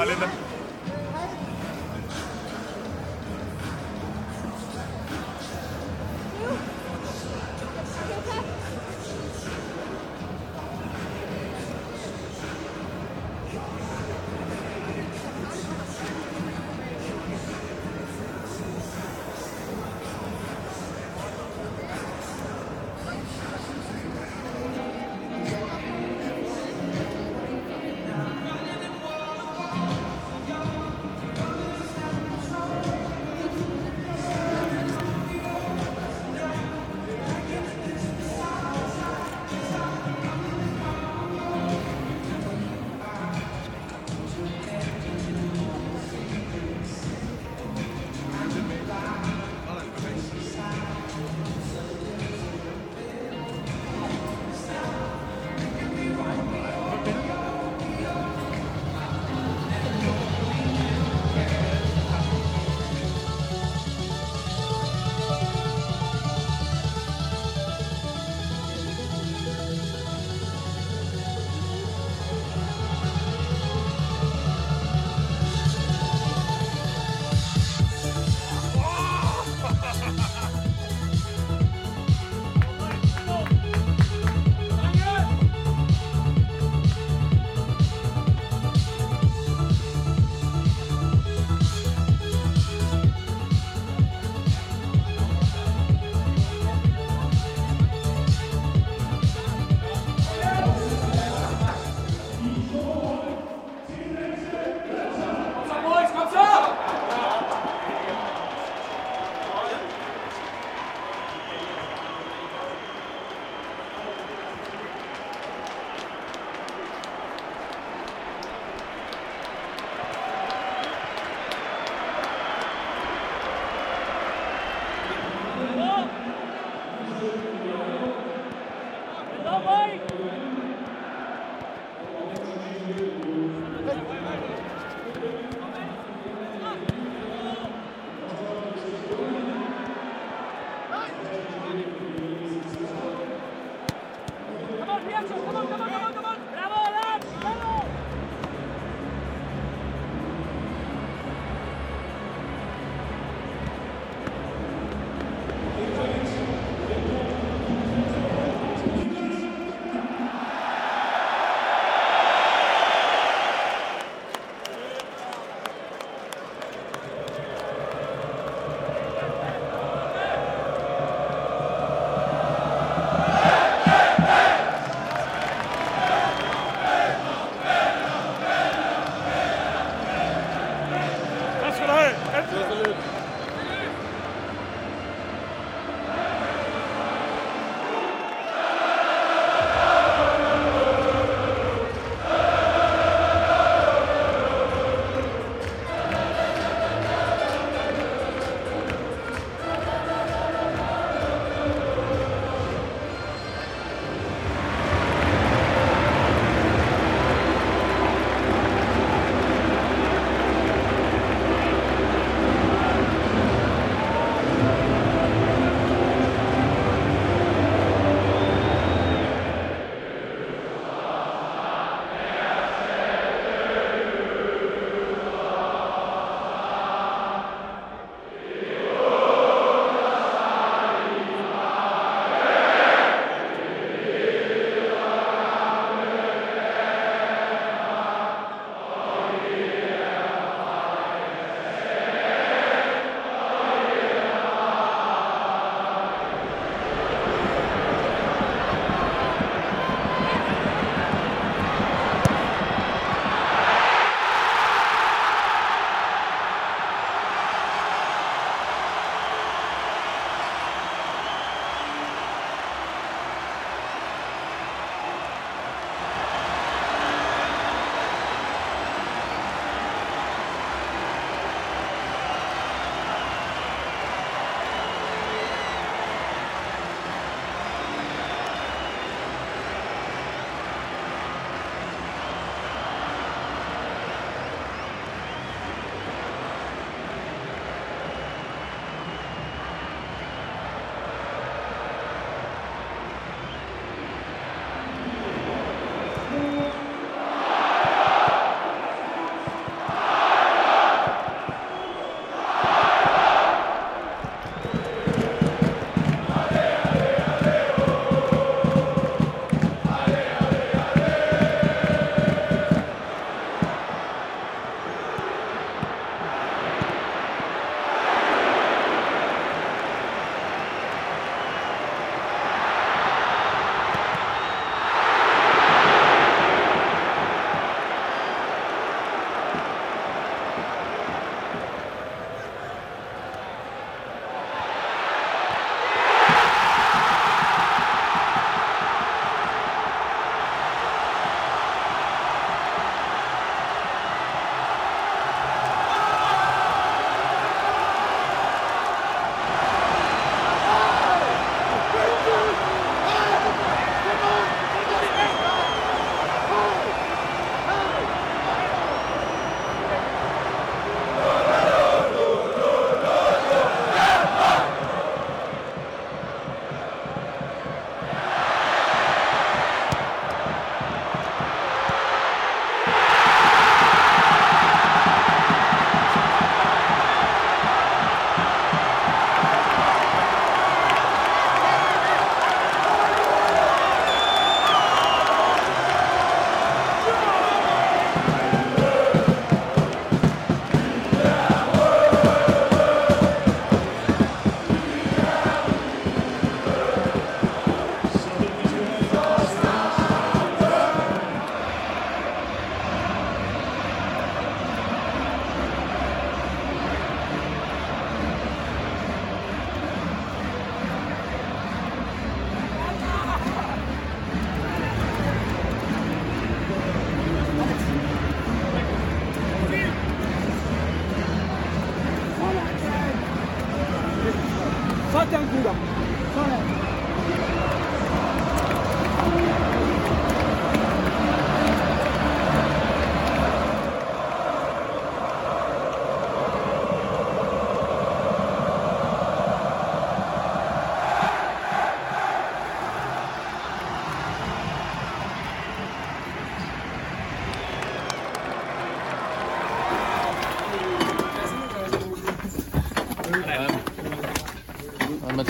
Valeu. né?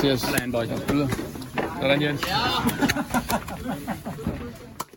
Mathias. Sådan, boys. Billeder. Sådan, Jens.